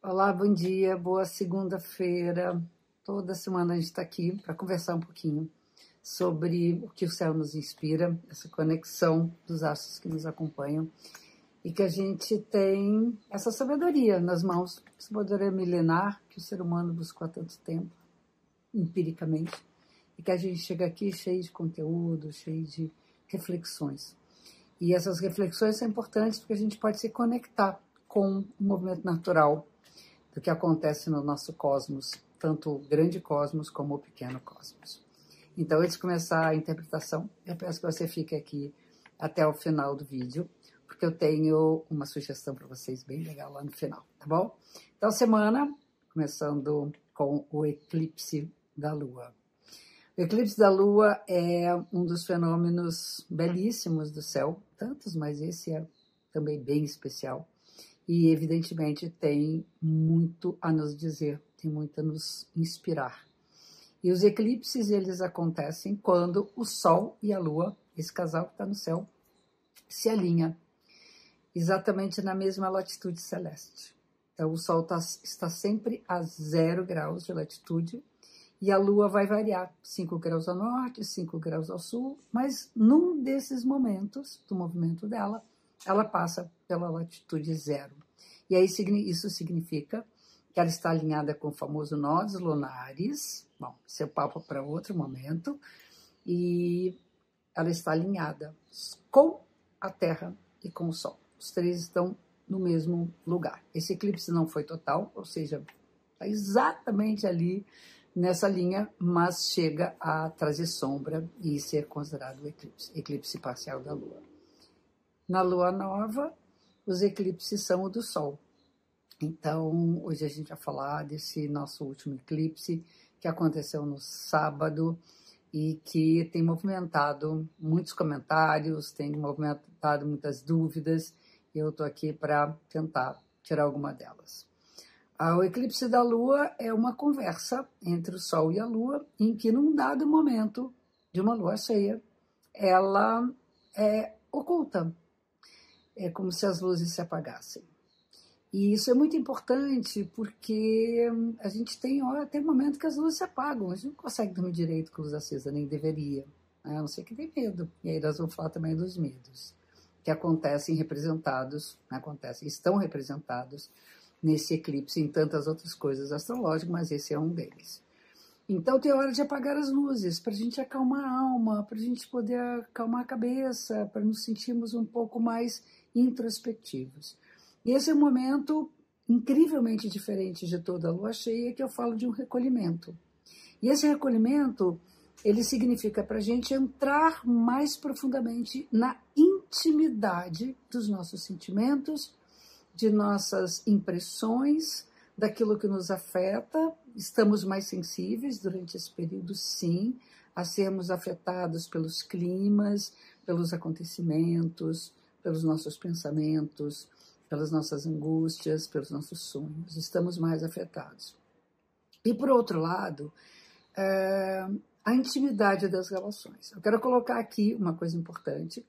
Olá, bom dia, boa segunda-feira. Toda semana a gente está aqui para conversar um pouquinho sobre o que o céu nos inspira, essa conexão dos astros que nos acompanham e que a gente tem essa sabedoria nas mãos, sabedoria milenar que o ser humano buscou há tanto tempo, empiricamente, e que a gente chega aqui cheio de conteúdo, cheio de reflexões. E essas reflexões são importantes porque a gente pode se conectar com o movimento natural do que acontece no nosso cosmos, tanto o grande cosmos como o pequeno cosmos. Então, antes de começar a interpretação, eu peço que você fique aqui até o final do vídeo, porque eu tenho uma sugestão para vocês bem legal lá no final, tá bom? Então, semana, começando com o eclipse da Lua. O eclipse da Lua é um dos fenômenos belíssimos do céu, tantos, mas esse é também bem especial. E, evidentemente, tem muito a nos dizer, tem muito a nos inspirar. E os eclipses, eles acontecem quando o Sol e a Lua, esse casal que está no céu, se alinha exatamente na mesma latitude celeste. Então, o Sol tá, está sempre a zero graus de latitude e a Lua vai variar 5 graus ao norte, 5 graus ao sul, mas num desses momentos do movimento dela, ela passa pela latitude zero. E aí isso significa que ela está alinhada com o famoso nós lunares, bom, esse é papo para outro momento, e ela está alinhada com a Terra e com o Sol. Os três estão no mesmo lugar. Esse eclipse não foi total, ou seja, está exatamente ali nessa linha, mas chega a trazer sombra e ser considerado o eclipse, eclipse parcial da Lua. Na Lua nova, os eclipses são o do Sol. Então, hoje a gente vai falar desse nosso último eclipse que aconteceu no sábado e que tem movimentado muitos comentários, tem movimentado muitas dúvidas. E eu estou aqui para tentar tirar alguma delas. Ah, o eclipse da Lua é uma conversa entre o Sol e a Lua, em que, num dado momento de uma lua cheia, ela é oculta, é como se as luzes se apagassem. E isso é muito importante porque a gente tem, ó, tem momento que as luzes se apagam, a gente não consegue dormir direito com luz acesa, nem deveria, né? a não ser que tem medo. E aí nós vamos falar também dos medos, que acontecem representados, acontecem, estão representados nesse eclipse em tantas outras coisas astrológicas, mas esse é um deles. Então tem hora de apagar as luzes, para a gente acalmar a alma, para a gente poder acalmar a cabeça, para nos sentirmos um pouco mais introspectivos. E esse é um momento incrivelmente diferente de toda a lua cheia, que eu falo de um recolhimento. E esse recolhimento, ele significa para a gente entrar mais profundamente na intimidade dos nossos sentimentos, de nossas impressões, daquilo que nos afeta. Estamos mais sensíveis durante esse período, sim, a sermos afetados pelos climas, pelos acontecimentos, pelos nossos pensamentos, pelas nossas angústias, pelos nossos sonhos. Estamos mais afetados. E, por outro lado, é, a intimidade das relações. Eu quero colocar aqui uma coisa importante,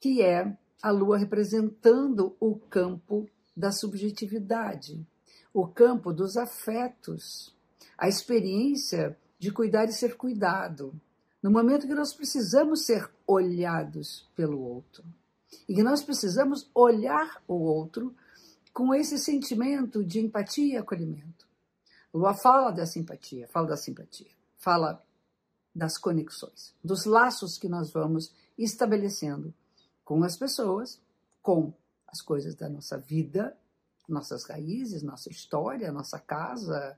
que é a lua representando o campo da subjetividade, o campo dos afetos, a experiência de cuidar e ser cuidado, no momento que nós precisamos ser olhados pelo outro e que nós precisamos olhar o outro com esse sentimento de empatia e acolhimento. Lua fala da simpatia, fala da simpatia, fala das conexões, dos laços que nós vamos estabelecendo com as pessoas, com as coisas da nossa vida, nossas raízes, nossa história, nossa casa,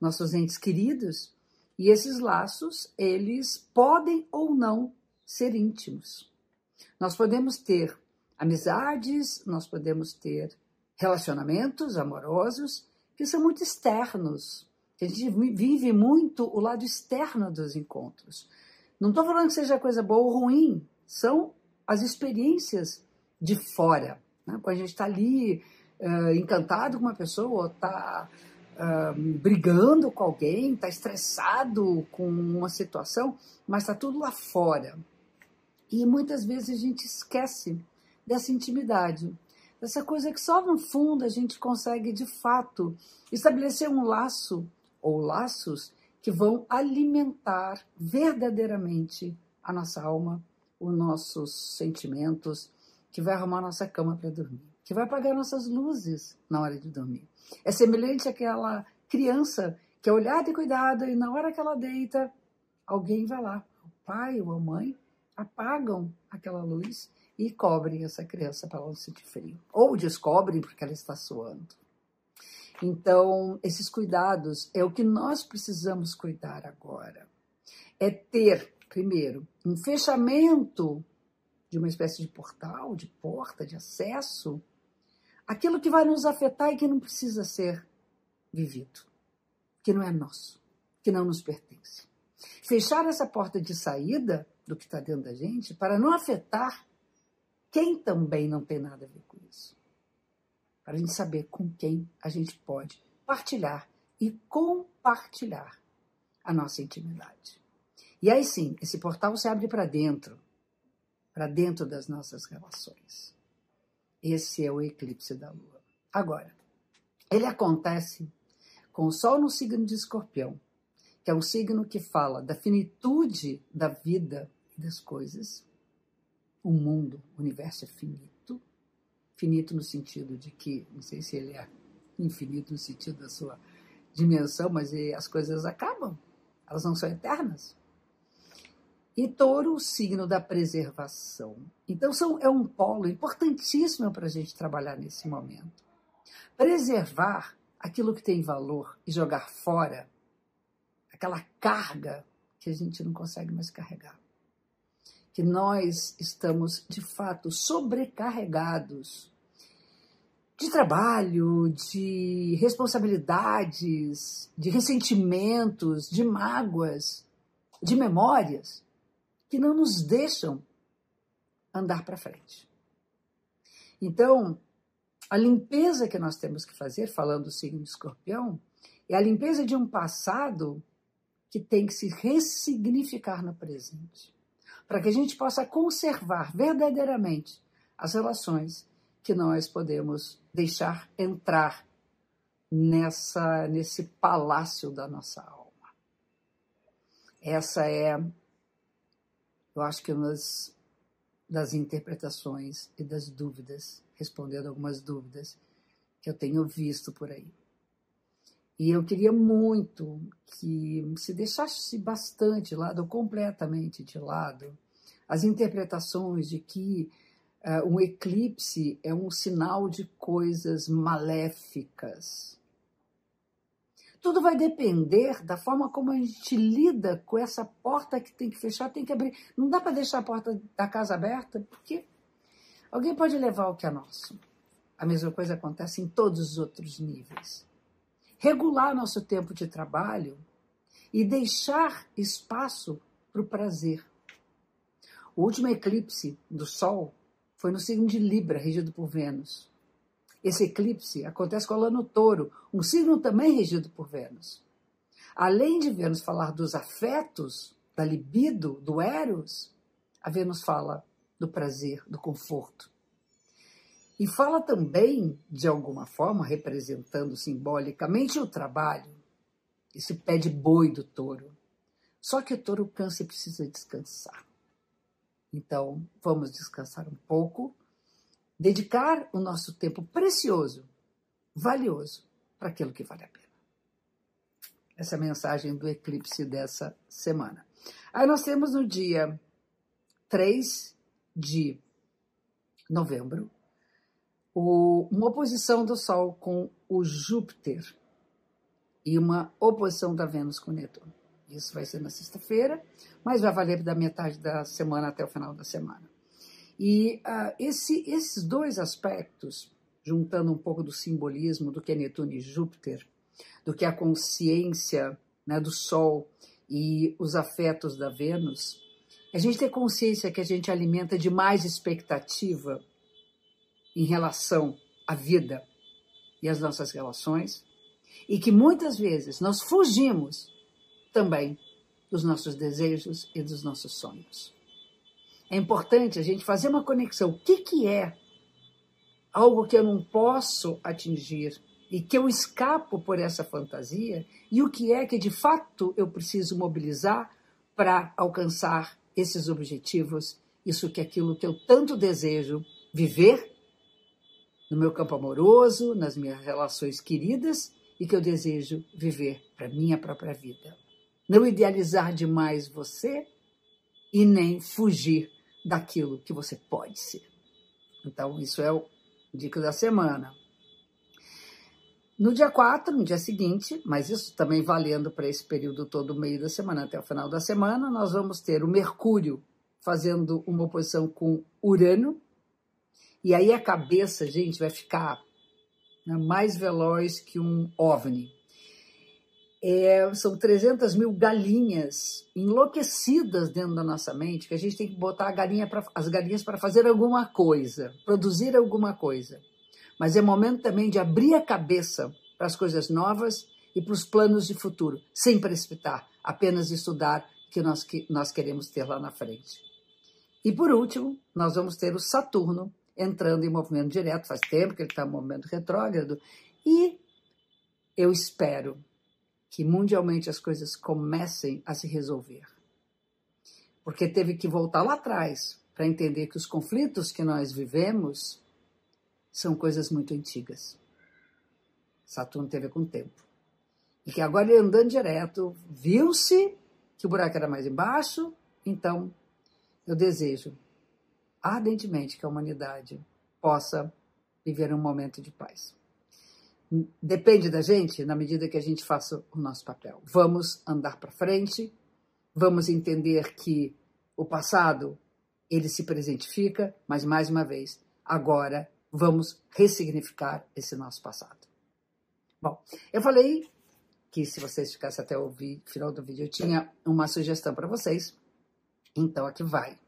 nossos entes queridos. E esses laços, eles podem ou não ser íntimos. Nós podemos ter amizades, nós podemos ter relacionamentos amorosos que são muito externos. A gente vive muito o lado externo dos encontros. Não estou falando que seja coisa boa ou ruim, são as experiências de fora. Né? Quando a gente está ali uh, encantado com uma pessoa, está uh, brigando com alguém, está estressado com uma situação, mas está tudo lá fora. E muitas vezes a gente esquece dessa intimidade, Essa coisa que só no fundo a gente consegue de fato estabelecer um laço ou laços que vão alimentar verdadeiramente a nossa alma, os nossos sentimentos, que vai arrumar nossa cama para dormir, que vai apagar nossas luzes na hora de dormir. É semelhante àquela criança que é olhada e cuidada e na hora que ela deita, alguém vai lá, o pai ou a mãe apagam aquela luz e cobrem essa criança para ela não sentir frio. Ou descobrem porque ela está suando. Então, esses cuidados é o que nós precisamos cuidar agora. É ter, primeiro, um fechamento de uma espécie de portal, de porta, de acesso, aquilo que vai nos afetar e que não precisa ser vivido que não é nosso, que não nos pertence. Fechar essa porta de saída do que está dentro da gente para não afetar quem também não tem nada a ver com isso. Para a gente saber com quem a gente pode partilhar e compartilhar a nossa intimidade. E aí sim, esse portal se abre para dentro, para dentro das nossas relações. Esse é o eclipse da Lua. Agora, ele acontece com o Sol no signo de Escorpião, que é um signo que fala da finitude da vida das coisas. O mundo, o universo é finito. Finito no sentido de que, não sei se ele é infinito no sentido da sua dimensão, mas as coisas acabam, elas não são eternas. E touro, o signo da preservação. Então, são, é um polo importantíssimo para a gente trabalhar nesse momento. Preservar aquilo que tem valor e jogar fora aquela carga que a gente não consegue mais carregar. Que nós estamos, de fato, sobrecarregados de trabalho, de responsabilidades, de ressentimentos, de mágoas, de memórias que não nos deixam andar para frente. Então, a limpeza que nós temos que fazer, falando do signo de escorpião, é a limpeza de um passado que tem que se ressignificar no presente. Para que a gente possa conservar verdadeiramente as relações que nós podemos deixar entrar nessa nesse palácio da nossa alma. Essa é, eu acho que uma das interpretações e das dúvidas respondendo algumas dúvidas que eu tenho visto por aí. E eu queria muito que se deixasse bastante de lado, ou completamente de lado, as interpretações de que uh, um eclipse é um sinal de coisas maléficas. Tudo vai depender da forma como a gente lida com essa porta que tem que fechar, tem que abrir. Não dá para deixar a porta da casa aberta, porque Alguém pode levar o que é nosso. A mesma coisa acontece em todos os outros níveis. Regular nosso tempo de trabalho e deixar espaço para o prazer. O último eclipse do Sol foi no signo de Libra, regido por Vênus. Esse eclipse acontece com a Lua no Touro, um signo também regido por Vênus. Além de Vênus falar dos afetos, da libido, do Eros, a Vênus fala do prazer, do conforto. E fala também, de alguma forma, representando simbolicamente o trabalho, esse pé de boi do touro. Só que o touro cansa e precisa descansar. Então, vamos descansar um pouco, dedicar o nosso tempo precioso, valioso, para aquilo que vale a pena. Essa é a mensagem do eclipse dessa semana. Aí nós temos no dia 3 de novembro, o, uma oposição do Sol com o Júpiter e uma oposição da Vênus com Netuno. Isso vai ser na sexta-feira, mas vai valer da metade da semana até o final da semana. E uh, esse, esses dois aspectos, juntando um pouco do simbolismo do que é Netuno e Júpiter, do que é a consciência né, do Sol e os afetos da Vênus, a gente ter consciência que a gente alimenta demais expectativa em relação à vida e às nossas relações, e que muitas vezes nós fugimos também dos nossos desejos e dos nossos sonhos. É importante a gente fazer uma conexão. O que, que é algo que eu não posso atingir e que eu escapo por essa fantasia, e o que é que de fato eu preciso mobilizar para alcançar esses objetivos, isso que é aquilo que eu tanto desejo viver no meu campo amoroso, nas minhas relações queridas e que eu desejo viver para minha própria vida. Não idealizar demais você e nem fugir daquilo que você pode ser. Então, isso é o dica da semana. No dia 4, no dia seguinte, mas isso também valendo para esse período todo, meio da semana até o final da semana, nós vamos ter o Mercúrio fazendo uma oposição com Urano. E aí a cabeça, gente, vai ficar né, mais veloz que um OVNI. É, são 300 mil galinhas enlouquecidas dentro da nossa mente que a gente tem que botar galinha pra, as galinhas para fazer alguma coisa, produzir alguma coisa. Mas é momento também de abrir a cabeça para as coisas novas e para os planos de futuro, sem precipitar, apenas estudar o que nós, que nós queremos ter lá na frente. E por último, nós vamos ter o Saturno entrando em movimento direto, faz tempo que ele está em movimento retrógrado, e eu espero que mundialmente as coisas comecem a se resolver. Porque teve que voltar lá atrás para entender que os conflitos que nós vivemos são coisas muito antigas. Saturno teve com o tempo. E que agora ele andando direto, viu-se que o buraco era mais embaixo, então eu desejo ardentemente que a humanidade possa viver um momento de paz depende da gente na medida que a gente faça o nosso papel. Vamos andar para frente, vamos entender que o passado ele se presentifica, mas mais uma vez, agora vamos ressignificar esse nosso passado. Bom, eu falei que se vocês ficassem até o final do vídeo, eu tinha uma sugestão para vocês. Então aqui vai.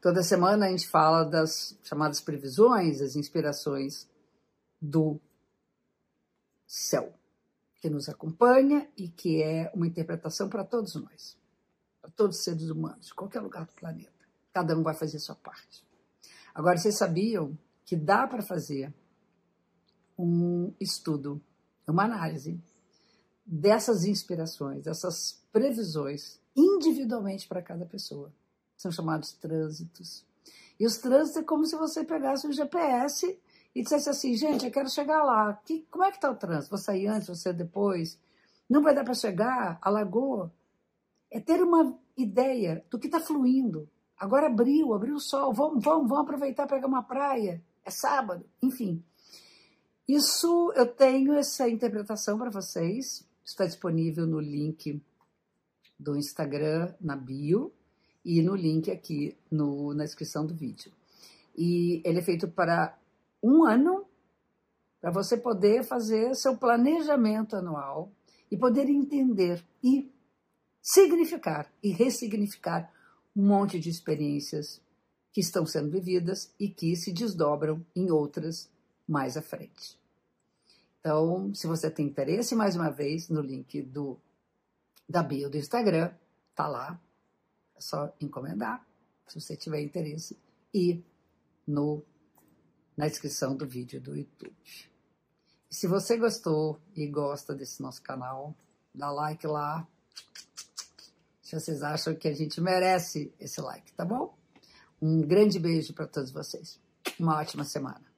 Toda semana a gente fala das chamadas previsões, as inspirações do céu, que nos acompanha e que é uma interpretação para todos nós, para todos os seres humanos, de qualquer lugar do planeta. Cada um vai fazer sua parte. Agora, vocês sabiam que dá para fazer um estudo, uma análise dessas inspirações, dessas previsões individualmente para cada pessoa. São chamados trânsitos. E os trânsitos é como se você pegasse um GPS e dissesse assim, gente, eu quero chegar lá. Que, como é que está o trânsito? Vou sair antes, vou sair depois? Não vai dar para chegar? Alagou? É ter uma ideia do que está fluindo. Agora abriu, abriu o sol. Vamos, vamos, vamos aproveitar pegar uma praia. É sábado. Enfim. Isso, eu tenho essa interpretação para vocês. Está disponível no link do Instagram, na bio, e no link aqui no, na descrição do vídeo. E ele é feito para um ano para você poder fazer seu planejamento anual e poder entender e significar e ressignificar um monte de experiências que estão sendo vividas e que se desdobram em outras mais à frente. Então, se você tem interesse, mais uma vez, no link do da bio do Instagram, tá lá. É só encomendar, se você tiver interesse, e no na descrição do vídeo do YouTube. E se você gostou e gosta desse nosso canal, dá like lá. Se vocês acham que a gente merece esse like, tá bom? Um grande beijo para todos vocês. Uma ótima semana.